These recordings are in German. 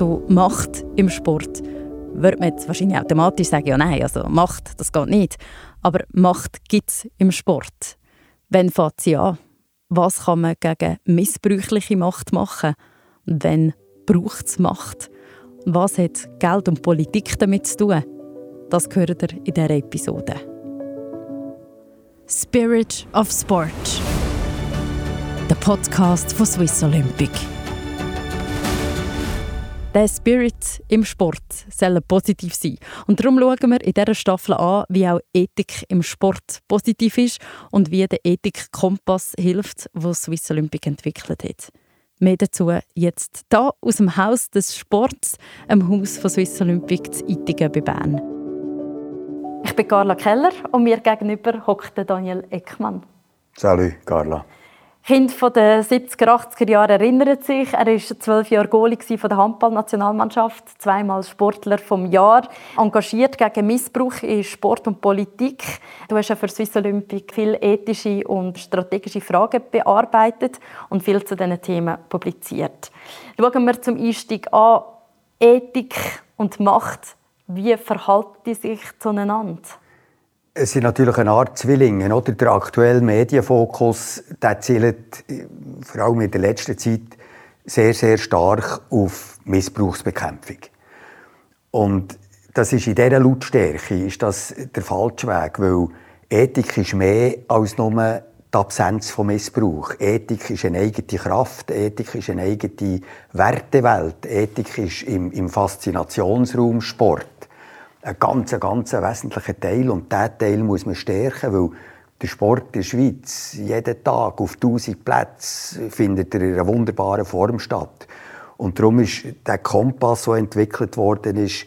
so Macht im Sport, würde man jetzt wahrscheinlich automatisch sagen, ja nein, also Macht, das geht nicht. Aber Macht gibt es im Sport. Wenn fängt sie an? Was kann man gegen missbräuchliche Macht machen? Und wenn braucht es Macht? Was hat Geld und Politik damit zu tun? Das gehört ihr in dieser Episode. Spirit of Sport. Der Podcast von Swiss Olympic. Der Spirit im Sport soll positiv sein. Und darum schauen wir in dieser Staffel an, wie auch Ethik im Sport positiv ist und wie der Ethik-Kompass hilft, den Swiss Olympic entwickelt hat. Mehr dazu jetzt hier aus dem Haus des Sports, im Haus von Swiss Olympic zu Ittigen bei Bern. Ich bin Carla Keller und mir gegenüber hockt Daniel Eckmann. Salut, Carla. Kind von den 70er, 80er Jahren erinnert sich. Er war zwölf Jahre Goalie von der Handballnationalmannschaft, zweimal Sportler vom Jahr, engagiert gegen Missbrauch in Sport und Politik. Du hast ja für Swiss Olympic viele ethische und strategische Fragen bearbeitet und viel zu diesen Themen publiziert. Schauen wir zum Einstieg an Ethik und Macht. Wie verhalten die sich zueinander? Es sind natürlich eine Art Zwillinge. Oder? Der aktuelle Medienfokus der zielt äh, vor allem in der letzten Zeit sehr, sehr stark auf Missbrauchsbekämpfung. Und das ist in dieser Lautstärke ist das der falsche Weg, weil Ethik ist mehr als nur die Absenz von Missbrauch. Ethik ist eine eigene Kraft, Ethik ist eine eigene Wertewelt, Ethik ist im, im Faszinationsraum Sport ein ganz, ganz wesentlicher Teil. Und diesen Teil muss man stärken, weil der Sport in der Schweiz jeden Tag auf 1000 Plätzen findet er in einer wunderbaren Form statt. Und darum ist der Kompass, der entwickelt worden ist,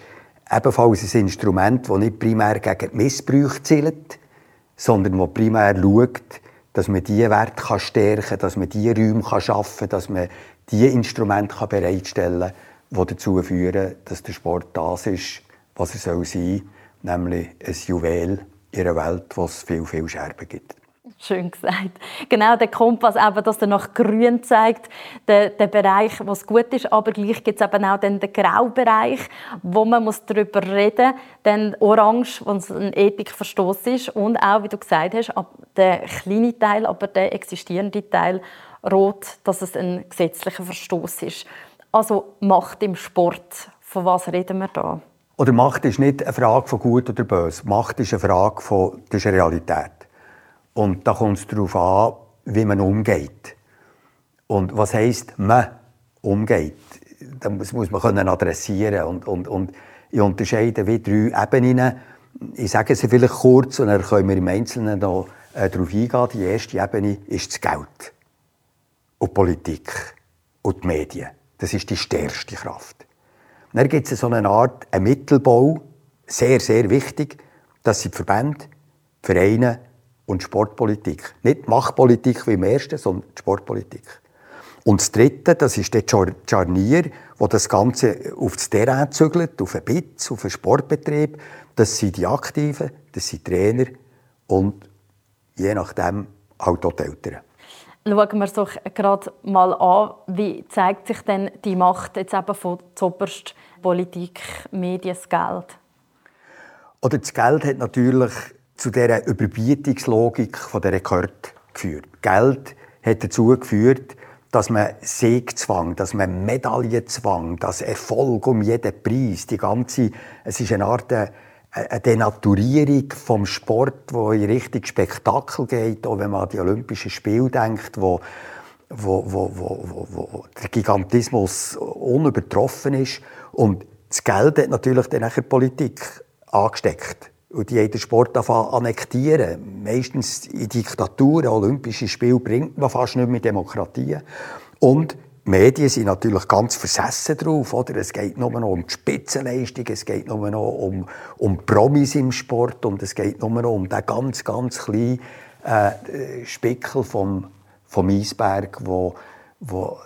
ebenfalls ein Instrument, das nicht primär gegen Missbrauch zielt, sondern das primär schaut, dass man diese Werte stärken kann, dass man diese Räume schaffen kann, dass man diese Instrumente bereitstellen kann, die dazu führen, dass der Sport das ist, was er soll sein soll, nämlich ein Juwel in einer Welt, wo es viel, viel Scherben gibt. Schön gesagt. Genau der Kompass, eben, dass er nach Grün zeigt, der, der Bereich, was gut ist, aber gleich gibt es eben auch den, Graubereich, wo man muss darüber reden muss. Dann Orange, wenn es ein Ethikverstoß ist und auch, wie du gesagt hast, der kleine Teil, aber der existierende Teil Rot, dass es ein gesetzlicher Verstoß ist. Also Macht im Sport, von was reden wir da? Oder Macht ist nicht eine Frage von gut oder böse. Macht ist eine Frage von das ist Realität. Und da kommt es darauf an, wie man umgeht. Und was heisst man umgeht? Das muss man können adressieren und, und, und ich unterscheide wie drei Ebenen. Ich sage sie vielleicht kurz und dann können wir im Einzelnen noch äh, darauf eingehen. Die erste Ebene ist das Geld und die Politik und die Medien. Das ist die stärkste Kraft. Dann gibt es so eine Art einen Mittelbau, sehr, sehr wichtig. Das sind Verbände, Vereine und Sportpolitik. Nicht Machtpolitik wie im ersten, sondern Sportpolitik. Und das Dritte, das ist der Charnier, wo das Ganze auf das Terrain zügelt, auf einen Bitz, auf einen Sportbetrieb. Das sind die Aktiven, das sind Trainer und je nachdem halt auch die Eltern. Schauen wir uns gerade mal an, wie zeigt sich denn die Macht jetzt eben von zoberst Politik, Medien, das Geld? Oder das Geld hat natürlich zu dieser Überbietungslogik von der Rekord geführt. Geld hat dazu geführt, dass man Siegzwang, dass man Medaillenzwang, dass Erfolg um jeden Preis, die ganze, es ist eine Art äh, eine Denaturierung vom Sport, wo in Richtung Spektakel geht, auch wenn man an die Olympischen Spiele denkt, wo, wo, wo, wo, wo der Gigantismus unübertroffen ist. Und das Geld hat natürlich dann die Politik angesteckt. Und die den Sport annektieren. Meistens in Diktaturen, Olympische Spiele bringt man fast nicht mehr Demokratie. Und Medien sind natürlich ganz versessen drauf. Oder? Es geht nur noch um die Spitzenleistung, es geht nur noch um, um Promis im Sport und es geht nur noch um den ganz, ganz kleinen äh, Spickel vom, vom Eisberg, wo, wo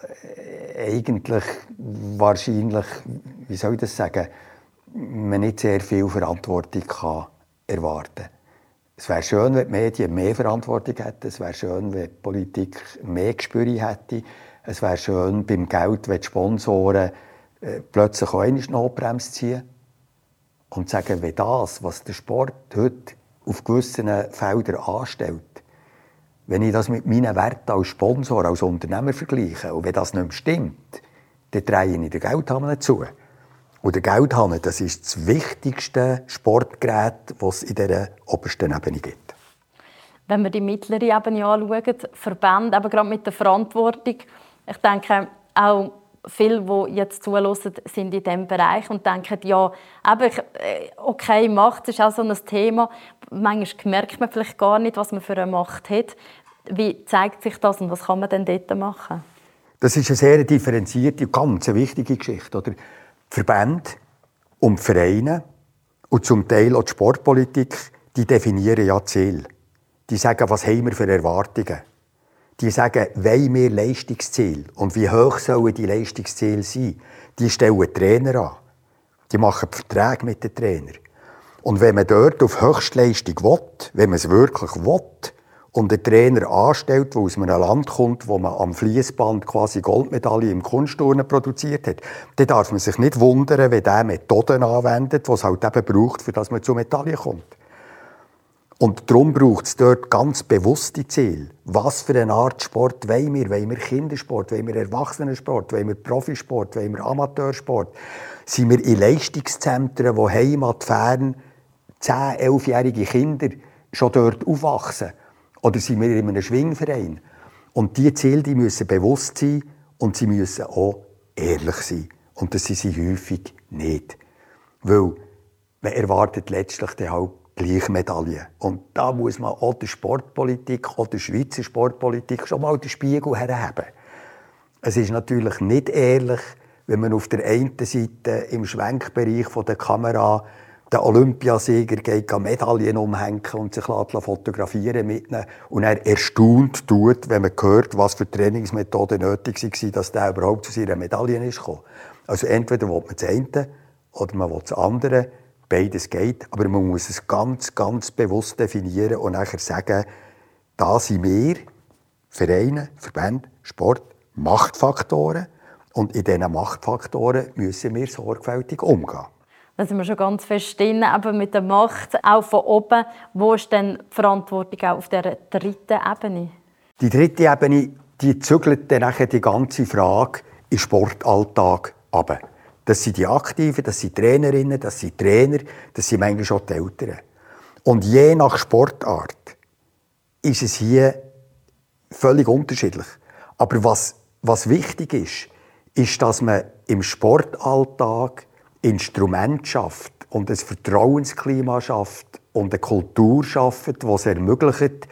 eigentlich wahrscheinlich, wie soll ich das sagen, man nicht sehr viel Verantwortung kann erwarten kann. Es wäre schön, wenn die Medien mehr Verantwortung hätten. Es wäre schön, wenn die Politik mehr Gespür hätte. Es wäre schön beim Geld, wenn die Sponsoren äh, plötzlich auch eine Notbremse ziehen und sagen, wenn das, was der Sport heute auf gewissen Feldern anstellt, wenn ich das mit meinen Werten als Sponsor, als Unternehmer vergleiche und wenn das nicht mehr stimmt, dann drehe ich den Geldhammer zu. Und der Geldhammer, das ist das wichtigste Sportgerät, das es in dieser obersten Ebene gibt. Wenn wir die mittlere Ebene anschauen, Verbände, eben gerade mit der Verantwortung, ich denke, auch viele, die jetzt zuhören, sind in diesem Bereich und denken, ja, eben, äh, okay, Macht ist auch so ein Thema. Manchmal merkt man vielleicht gar nicht, was man für eine Macht hat. Wie zeigt sich das und was kann man denn dort machen? Das ist eine sehr differenzierte ganz wichtige Geschichte. Oder? Die Verbände und die Vereine und zum Teil auch die Sportpolitik, die definieren ja Ziele. Die sagen, was haben wir für Erwartungen die sagen, wollen wir Leistungsziel und wie hoch sollen die Leistungsziele sein, die stellen Trainer an. Die machen Verträge mit den Trainern. Und wenn man dort auf Höchstleistung will, wenn man es wirklich will, und einen Trainer anstellt, der aus einem Land kommt, wo man am Fließband quasi Goldmedaille im Kunstturnen produziert hat, dann darf man sich nicht wundern, wenn der Methoden anwendet, die es halt eben braucht, für dass man zur Medaille kommt. Und darum braucht es dort ganz bewusste Ziele. Was für eine Art Sport wollen wir? Wollen wir Kindersport? Wollen wir Erwachsenensport? Wollen wir Profisport? Wollen wir Amateursport? Sind wir in Leistungszentren, wo Heimat fern 10-, 11-jährige Kinder schon dort aufwachsen? Oder sind wir in einem Schwingverein? Und diese Ziele die müssen bewusst sein und sie müssen auch ehrlich sein. Und das sind sie häufig nicht. Weil man erwartet letztlich den halt gleich Medaille. Und da muss man auch der Sportpolitik, auch der Schweizer Sportpolitik schon mal den Spiegel herheben. Es ist natürlich nicht ehrlich, wenn man auf der einen Seite im Schwenkbereich der Kamera den Olympiasieger geht Medaillen umhängen und sich fotografieren mit ihnen und er erstaunt tut, wenn man hört, was für Trainingsmethoden nötig waren, dass der überhaupt zu seiner Medaille ist. Also entweder will man das eine oder man will das andere. Beides geht, aber man muss es ganz, ganz bewusst definieren und nachher sagen, da sind wir, Vereine, Verbände, Sport, Machtfaktoren und in diesen Machtfaktoren müssen wir sorgfältig umgehen. Da sind wir schon ganz fest drin, eben mit der Macht, auch von oben. Wo ist denn die Verantwortung auch auf der dritten Ebene? Die dritte Ebene, die zügelt dann die ganze Frage im Sportalltag ab. Das sind die Aktiven, das sind Trainerinnen, das sind Trainer, das sind manchmal schon die Eltern. Und je nach Sportart ist es hier völlig unterschiedlich. Aber was, was wichtig ist, ist, dass man im Sportalltag Instrumente schafft und ein Vertrauensklima schafft und eine Kultur schafft, die es ermöglicht,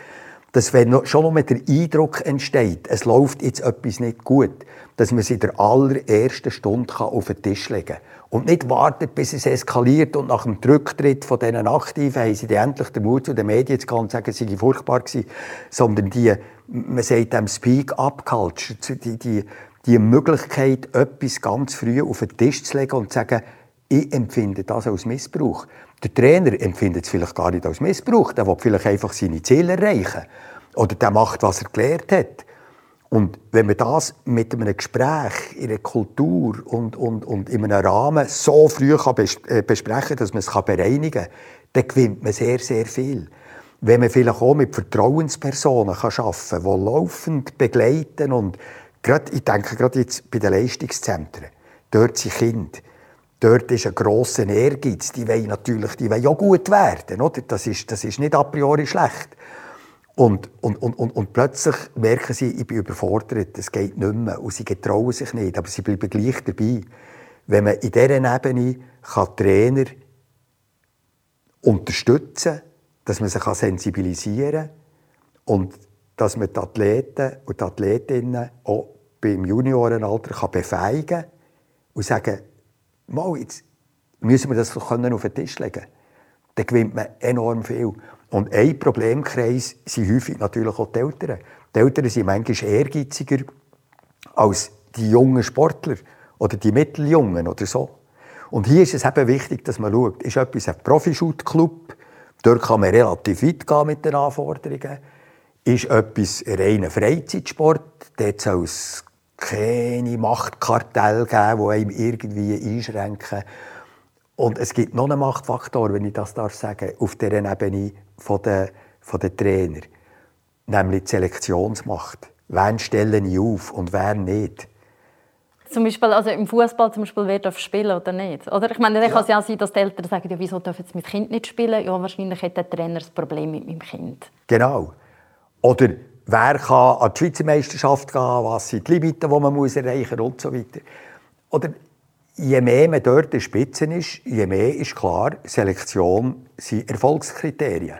dass wenn schon noch der Eindruck entsteht, es läuft jetzt etwas nicht gut, dass man es in der allerersten Stunde auf den Tisch legen kann. Und nicht wartet, bis es eskaliert und nach dem Rücktritt von diesen Aktiven haben sie endlich den Mut zu den Medien zu gehen und sagen, es sei furchtbar gewesen, sondern die, man sagt dem Speak-up-Culture, die, die, die Möglichkeit, etwas ganz früh auf den Tisch zu legen und zu sagen, ich empfinde das als Missbrauch. Der Trainer empfindet es vielleicht gar nicht als Missbrauch. Der will vielleicht einfach seine Ziele erreichen. Oder der macht, was er gelernt hat. Und wenn man das mit einem Gespräch, in einer Kultur und, und, und in einem Rahmen so früh äh, besprechen kann, dass man es bereinigen kann, dann gewinnt man sehr, sehr viel. Wenn man vielleicht auch mit Vertrauenspersonen arbeiten kann, die laufend begleiten und gerade, ich denke gerade jetzt bei den Leistungszentren, dort sind Kinder, dort ist ein grosser Ehrgeiz, die wollen natürlich die wollen auch gut werden. Oder? Das, ist, das ist nicht a priori schlecht. Und, und, und, und, plötzlich merken sie, ich bin überfordert, es geht nicht mehr. Und sie getrauen sich nicht, aber sie bleiben gleich dabei. Wenn man in dieser Ebene kann Trainer unterstützen kann, dass man sich sensibilisieren kann und dass man die Athleten und die Athletinnen auch beim Juniorenalter kann befähigen kann und sagen, mal, jetzt müssen wir das auf den Tisch legen. Dann gewinnt man enorm viel. Und ein Problemkreis sind häufig natürlich auch die Eltern. Die Eltern sind manchmal ehrgeiziger als die jungen Sportler oder die Mitteljungen oder so. Und hier ist es eben wichtig, dass man schaut, ist etwas ein Profi-Shoot-Club, dort kann man relativ weit gehen mit den Anforderungen, ist etwas reiner Freizeitsport, dort soll es keine Machtkartell geben, die einem irgendwie einschränken. Und es gibt noch einen Machtfaktor, wenn ich das darf sagen, auf der Ebene von der, von der Trainer, nämlich die Selektionsmacht. Wen stellen ich auf und wer nicht? Zum Beispiel, also im Fußball zum Beispiel, wer darf spielen oder nicht? Oder ich meine, dann ja. kann es ja sein, dass die Eltern sagen, ja, wieso dürfen sie mit Kind nicht spielen? Ja, wahrscheinlich hat der Trainer ein Problem mit meinem Kind. Genau. Oder wer kann an die Schweizer Meisterschaft gehen, was sind die Limiten, die man muss erreichen muss und so weiter. Oder je mehr man dort in der Spitze ist, je mehr ist klar, Selektion sind Erfolgskriterien.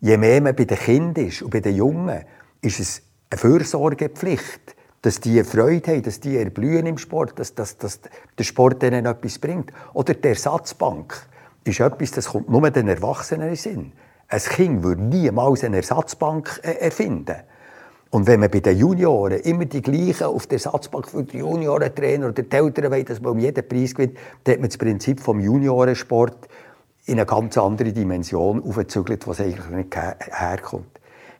Je mehr man bei den Kindern ist und bei den Jungen, ist es eine Fürsorgepflicht, dass die Freude haben, dass die erblühen im Sport, dass, dass, dass der Sport ihnen etwas bringt. Oder die Ersatzbank ist etwas, das kommt nur den Erwachsenen in Sinn. Ein Kind würde niemals eine Ersatzbank äh, erfinden. Und wenn man bei den Junioren immer die gleichen auf der Ersatzbank für die Juniorentrainer oder die Eltern will, dass man um jeden Preis gewinnt, dann hat man das Prinzip vom Juniorensport in eine ganz andere Dimension aufgezügelt, was eigentlich nicht herkommt.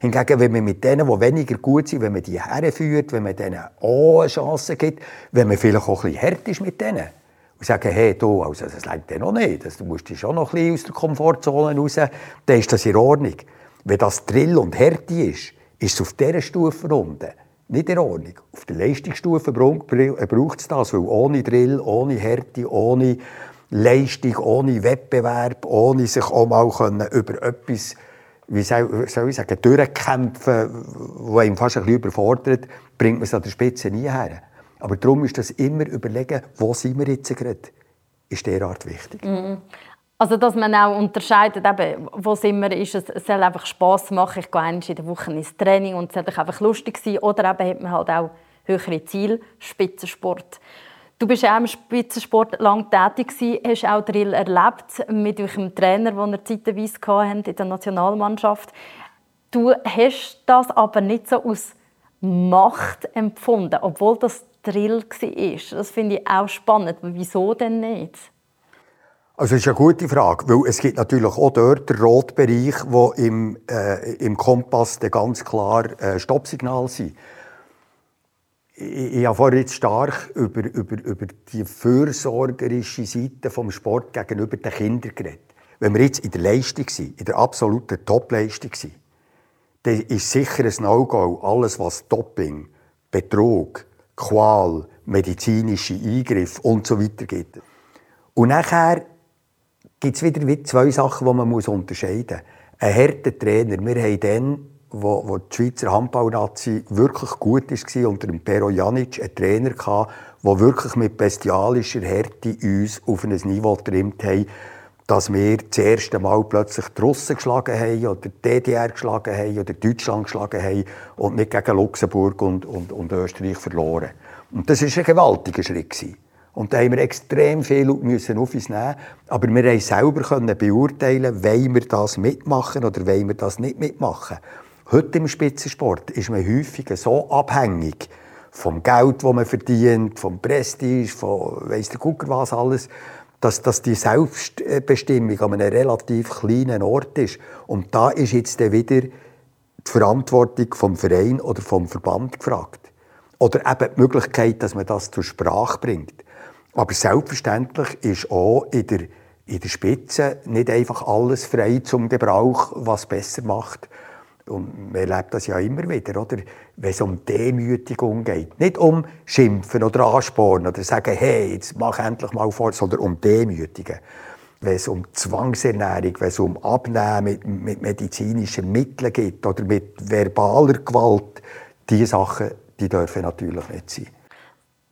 Hingegen, wenn man mit denen, die weniger gut sind, wenn man die herführt, wenn man denen auch eine Chance gibt, wenn man vielleicht auch ein bisschen hart ist mit denen und sagt, hey, du, also, das längt dir noch nicht, du musst dich schon noch ein bisschen aus der Komfortzone raus, dann ist das in Ordnung. Wenn das Drill und Härte ist, ist es auf dieser Stufe unten nicht in Ordnung. Auf der Leistungsstufe braucht es das, weil ohne Drill, ohne Härte, ohne Leistung, ohne Wettbewerb, ohne sich auch mal über etwas wie soll, soll ich sagen, durchkämpfen, wo einem fast ein bisschen überfordert, bringt man es an der Spitze nie her. Aber darum ist das immer überlegen, wo sind wir jetzt gerade, ist derart wichtig. Mhm. Also, dass man auch unterscheidet, eben, wo sind wir, ist es, es soll einfach Spass machen, ich gehe einmal in der Woche ins Training und es soll einfach lustig sein, oder eben hat man halt auch höhere Ziele, Spitzensport. Du bist auch im Spitzensport lang tätig gewesen, hast auch Drill erlebt mit eurem Trainer, den ihr zeitweise hatte in der Nationalmannschaft. Du hast das aber nicht so aus Macht empfunden, obwohl das Drill war. Das finde ich auch spannend. Wieso denn nicht? Also das ist eine gute Frage, weil es gibt natürlich auch dort den Rotbereich, wo im, äh, im Kompass ganz klar äh, Stoppsignal sind. Ich, ich habe vorhin jetzt stark über, über, über die fürsorgerische Seite des Sport gegenüber den Kindern geredet. Wenn wir jetzt in der Leistung sind, in der absoluten Topleistung sind, dann ist sicher ein No-Go alles, was Doping, Betrug, Qual, medizinische Eingriffe und so weiter gibt. Und nachher gibt es wieder zwei Sachen, die man unterscheiden muss. Ein harter Trainer. Wir haben dann, wo, wo die Schweizer Handballnazi wirklich gut war, unter dem Pero Janic, einen Trainer der wirklich mit bestialischer Härte uns auf ein Niveau getrimmt hat, dass wir das erste Mal plötzlich die Russen geschlagen haben oder die DDR geschlagen haben oder Deutschland geschlagen haben und nicht gegen Luxemburg und, und, und Österreich verloren. Und das war ein gewaltiger Schritt. Gewesen. Und da haben wir extrem viel müssen auf uns nehmen. Aber wir konnten selber beurteilen, wollen wir das mitmachen oder wollen wir das nicht mitmachen. Heute im Spitzensport ist man häufig so abhängig vom Geld, das man verdient, vom Prestige, von weiss der Gucker was alles, dass, dass die Selbstbestimmung an einem relativ kleinen Ort ist. Und da ist jetzt wieder die Verantwortung vom Verein oder vom Verband gefragt. Oder eben die Möglichkeit, dass man das zur Sprache bringt. Aber selbstverständlich ist auch in der, in der Spitze nicht einfach alles frei zum Gebrauch, was besser macht. Und man erlebt das ja immer wieder, oder? wenn es um Demütigung geht. Nicht um Schimpfen oder Anspornen oder sagen, hey, jetzt mach endlich mal vor, sondern um Demütigen. Wenn es um Zwangsernährung, wenn es um Abnehmen mit, mit medizinischen Mitteln geht oder mit verbaler Gewalt, diese Sachen die dürfen natürlich nicht sein.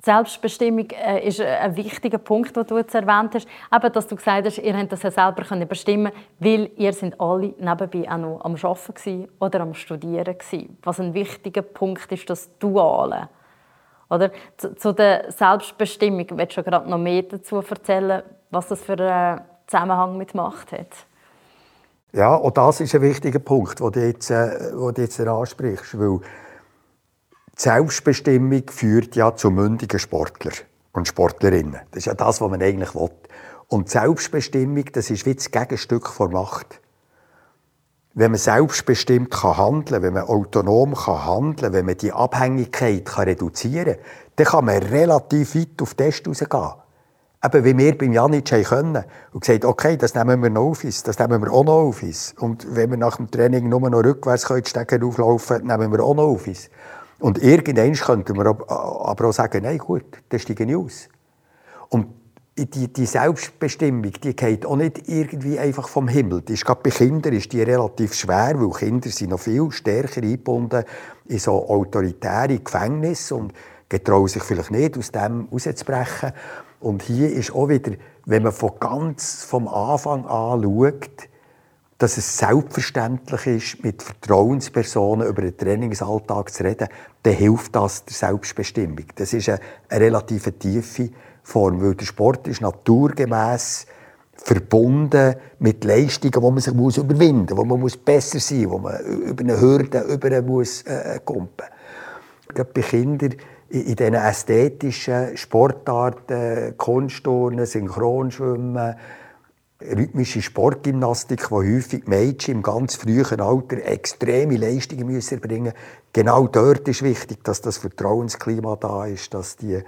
Selbstbestimmung äh, ist ein wichtiger Punkt, den du jetzt erwähnt hast. Eben, dass du gesagt hast, ihr könnt das ja selber bestimmen, weil ihr sind alle nebenbei auch noch am Arbeiten oder am Studieren gewesen. Was ein wichtiger Punkt ist, das Duale. Oder zu, zu der Selbstbestimmung willst du gerade noch mehr dazu erzählen, was das für einen Zusammenhang mit Macht hat? Ja, und das ist ein wichtiger Punkt, den du jetzt, äh, den du jetzt ansprichst, weil die Selbstbestimmung führt ja zu mündigen Sportler und Sportlerinnen. Das ist ja das, was man eigentlich will. Und Selbstbestimmung, das ist wie das Gegenstück von Macht. Wenn man selbstbestimmt kann handeln wenn man autonom kann handeln wenn man die Abhängigkeit kann reduzieren kann, dann kann man relativ weit auf Test rausgehen. Eben wie wir beim Janic können. Und gesagt, okay, das nehmen wir noch auf uns, das nehmen wir auch noch auf uns. Und wenn wir nach dem Training nur noch rückwärts können, die Stege auflaufen, nehmen wir auch noch auf uns. Und irgendwann könnten wir aber auch sagen, nein, gut, dann steigen ich aus. Und die, die Selbstbestimmung, die geht auch nicht irgendwie einfach vom Himmel. Die ist gerade bei Kindern ist die relativ schwer, weil Kinder sind noch viel stärker eingebunden in so autoritäre Gefängnisse und getrauen sich vielleicht nicht, aus dem rauszubrechen. Und hier ist auch wieder, wenn man von ganz vom Anfang an schaut, dass es selbstverständlich ist, mit Vertrauenspersonen über den Trainingsalltag zu reden, dann hilft das der Selbstbestimmung. Das ist eine, eine relativ tiefe Form, weil der Sport ist naturgemäß verbunden mit Leistungen, die man sich muss überwinden muss, wo man muss besser sein muss, wo man über eine Hürde über muss, äh, kumpen Gerade bei Kindern in diesen ästhetischen Sportarten, Kunstturnen, Synchronschwimmen, rhythmische Sportgymnastik, wo häufig Mädchen im ganz frühen Alter extreme Leistungen müssen erbringen müssen. Genau dort ist wichtig, dass das Vertrauensklima da ist, dass die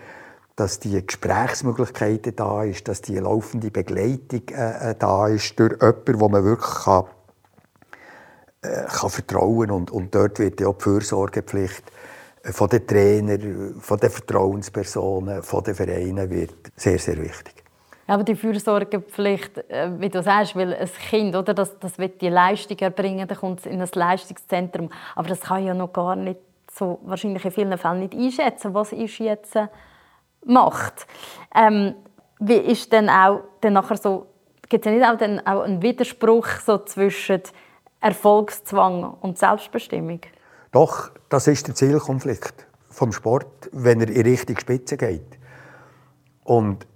dass die Gesprächsmöglichkeiten da ist, dass die laufende Begleitung äh, äh, da ist durch jemanden, wo man wirklich kann, äh, kann vertrauen und, und dort wird ja auch die Fürsorgepflicht äh, von den Trainern, von den Vertrauenspersonen, von den Vereinen wird sehr, sehr wichtig. Aber die Fürsorgepflicht, äh, wie du sagst, weil ein Kind, oder, das, das wird die Leistung erbringen, dann kommt es in ein Leistungszentrum. Aber das kann ja noch gar nicht so, wahrscheinlich in vielen Fällen nicht einschätzen. Was ist jetzt macht. Ähm, wie ist denn auch dann nachher so, gibt es ja nicht auch, dann auch einen Widerspruch so zwischen Erfolgszwang und Selbstbestimmung? Doch, das ist der Zielkonflikt vom Sport, wenn er in Richtung Spitze geht. Und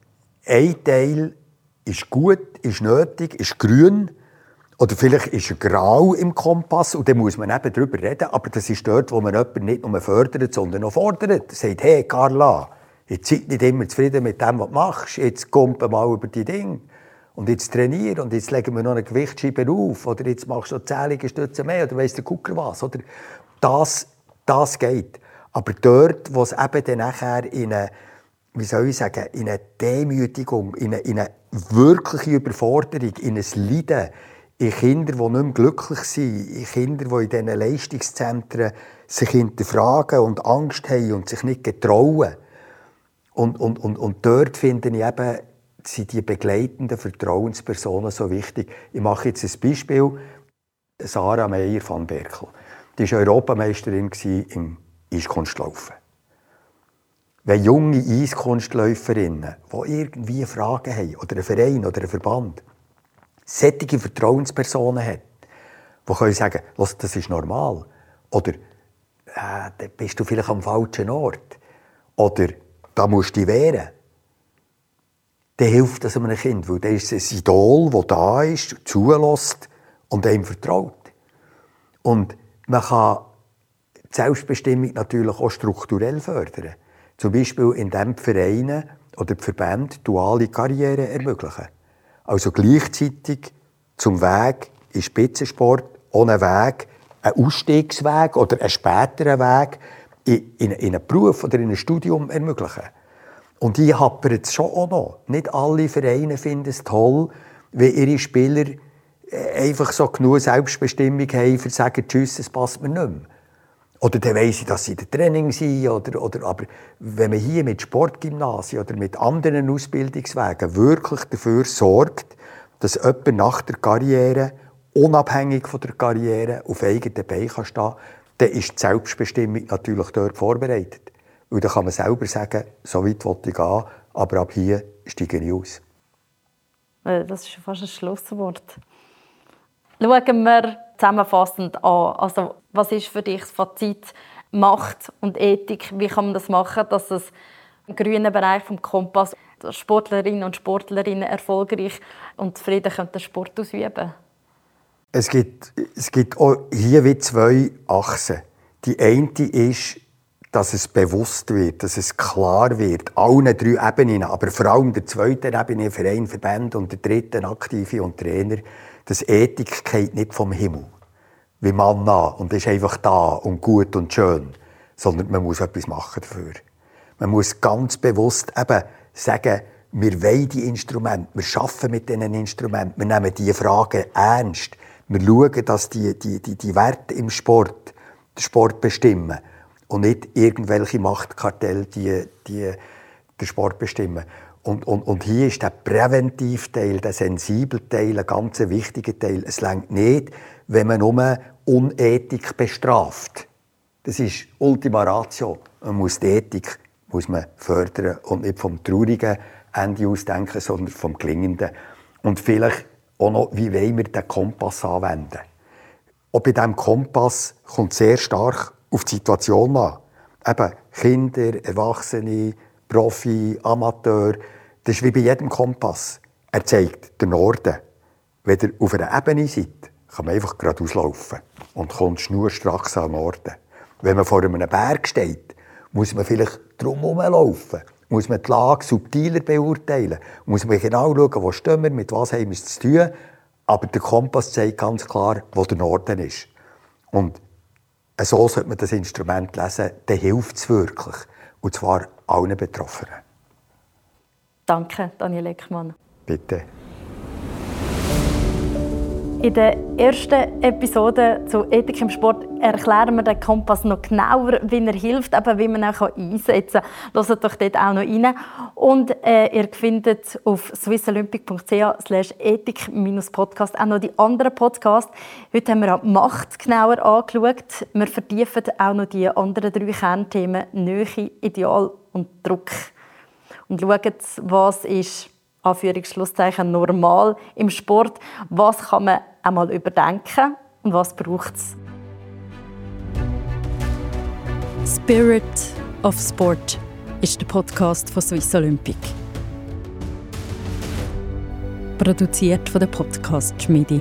ein Teil ist gut, ist nötig, ist grün. Oder vielleicht ist er grau im Kompass und dann muss man eben darüber reden. Aber das ist dort, wo man jemanden nicht nur fördert, sondern auch fordert. Sagt, hey Carla, Jetzt seid nicht immer zufrieden mit dem, was du machst. Jetzt kommt mal über die Dinge. Und jetzt trainieren und jetzt legen wir noch eine Gewichtsscheibe auf. Oder jetzt machst du zählige Stütze mehr oder weiss der Gucker was. Oder das, das geht. Aber dort, wo es eben dann nachher in eine, wie soll ich sagen, in eine Demütigung, in eine, in eine wirkliche Überforderung, in ein Leiden, in Kinder, die nicht mehr glücklich sind, in Kinder, die in diesen Leistungszentren sich hinterfragen und Angst haben und sich nicht getrauen, und, und, und, und dort finde ich eben, sind die begleitenden Vertrauenspersonen so wichtig. Ich mache jetzt ein Beispiel. Sarah Meyer van Berkel. Die war Europameisterin im Eiskunstlaufen. Wenn junge Eiskunstläuferinnen, die irgendwie Fragen haben, oder ein Verein oder ein Verband, solche Vertrauenspersonen hat, die können sagen, das ist normal. Oder äh, dann bist du vielleicht am falschen Ort. Oder da musst du dich wehren. Dann hilft das einem Kind, weil der ist ein Idol, das da ist, zulässt und einem vertraut. Und man kann die Selbstbestimmung natürlich auch strukturell fördern. Zum Beispiel, indem die Vereine oder die Verbände duale Karrieren ermöglichen. Also gleichzeitig zum Weg in Spitzensport, ohne Weg, ein Ausstiegsweg oder ein späterer Weg, in, in, in einen Beruf oder in ein Studium ermöglichen. Und die happert es schon auch noch. Nicht alle Vereine finden es toll, wenn ihre Spieler äh, einfach so genug Selbstbestimmung haben, um zu sagen, tschüss, es passt mir nicht mehr. Oder dann weiss ich, dass sie in der Training sind. Oder, oder, aber wenn man hier mit Sportgymnasien oder mit anderen Ausbildungswegen wirklich dafür sorgt, dass jemand nach der Karriere, unabhängig von der Karriere, auf eigenen Beinen stehen kann, dann ist die Selbstbestimmung natürlich dort vorbereitet. Weil dann kann man selber sagen, so weit will ich gehen, aber ab hier steige ich aus. Äh, das ist fast ein Schlusswort. Schauen wir zusammenfassend an. Also, was ist für dich das Fazit Macht und Ethik? Wie kann man das machen, dass es im grünen Bereich vom Kompass Sportlerinnen und Sportlerinnen erfolgreich und zufrieden den Sport ausüben können? Es gibt, es gibt hier wie zwei Achsen. Die eine ist, dass es bewusst wird, dass es klar wird, allen drei Ebenen, aber vor allem der zweiten Ebene, Verein, Verband und der dritten, Aktive und Trainer, dass Ethik geht nicht vom Himmel, wie Manna und ist einfach da und gut und schön, sondern man muss etwas machen dafür. Man muss ganz bewusst eben sagen, wir wollen die Instrumente, wir arbeiten mit diesen Instrumenten, wir nehmen diese Fragen ernst. Wir schauen, dass die, die, die, die Werte im Sport den Sport bestimmen und nicht irgendwelche Machtkartelle die, die den Sport bestimmen. Und, und, und hier ist der Präventivteil, der sensible Teil, ein ganz wichtiger Teil. Es längt nicht, wenn man nur Unethik bestraft. Das ist Ultima Ratio. Man muss die Ethik muss man fördern und nicht vom traurigen Ende aus denken, sondern vom klingenden. Und vielleicht auch noch, wie wollen wir den Kompass anwenden? Auch bei diesem Kompass kommt sehr stark auf die Situation an. Eben Kinder, Erwachsene, Profi, Amateur. Das ist wie bei jedem Kompass. Er zeigt den Norden. Wenn ihr auf einer Ebene seid, kann man einfach geradeaus laufen und kommt schnurstracks am Norden. Wenn man vor einem Berg steht, muss man vielleicht drumherum laufen. Muss man die Lage subtiler beurteilen. Muss man genau schauen, wo stehen wir, mit was haben wir es zu tun. Aber der Kompass zeigt ganz klar, wo der Norden ist. Und so sollte man das Instrument lesen, dann hilft es wirklich. Und zwar allen Betroffenen. Danke, Daniel Eckmann. Bitte. In der ersten Episode zu Ethik im Sport erklären wir den Kompass noch genauer, wie er hilft, aber wie man ihn einsetzen kann. Hört doch dort auch noch rein. Und äh, ihr findet auf swissolympic.ch ethik-podcast auch noch die anderen Podcasts. Heute haben wir auch Macht genauer angeschaut. Wir vertiefen auch noch die anderen drei Kernthemen Nähe, Ideal und Druck. Und schauen, was ist Anführungsschlusszeichen normal im Sport. Was kann man einmal überdenken und was braucht es? Spirit of Sport ist der Podcast von Swiss Olympic. Produziert von der Podcast Schmiede.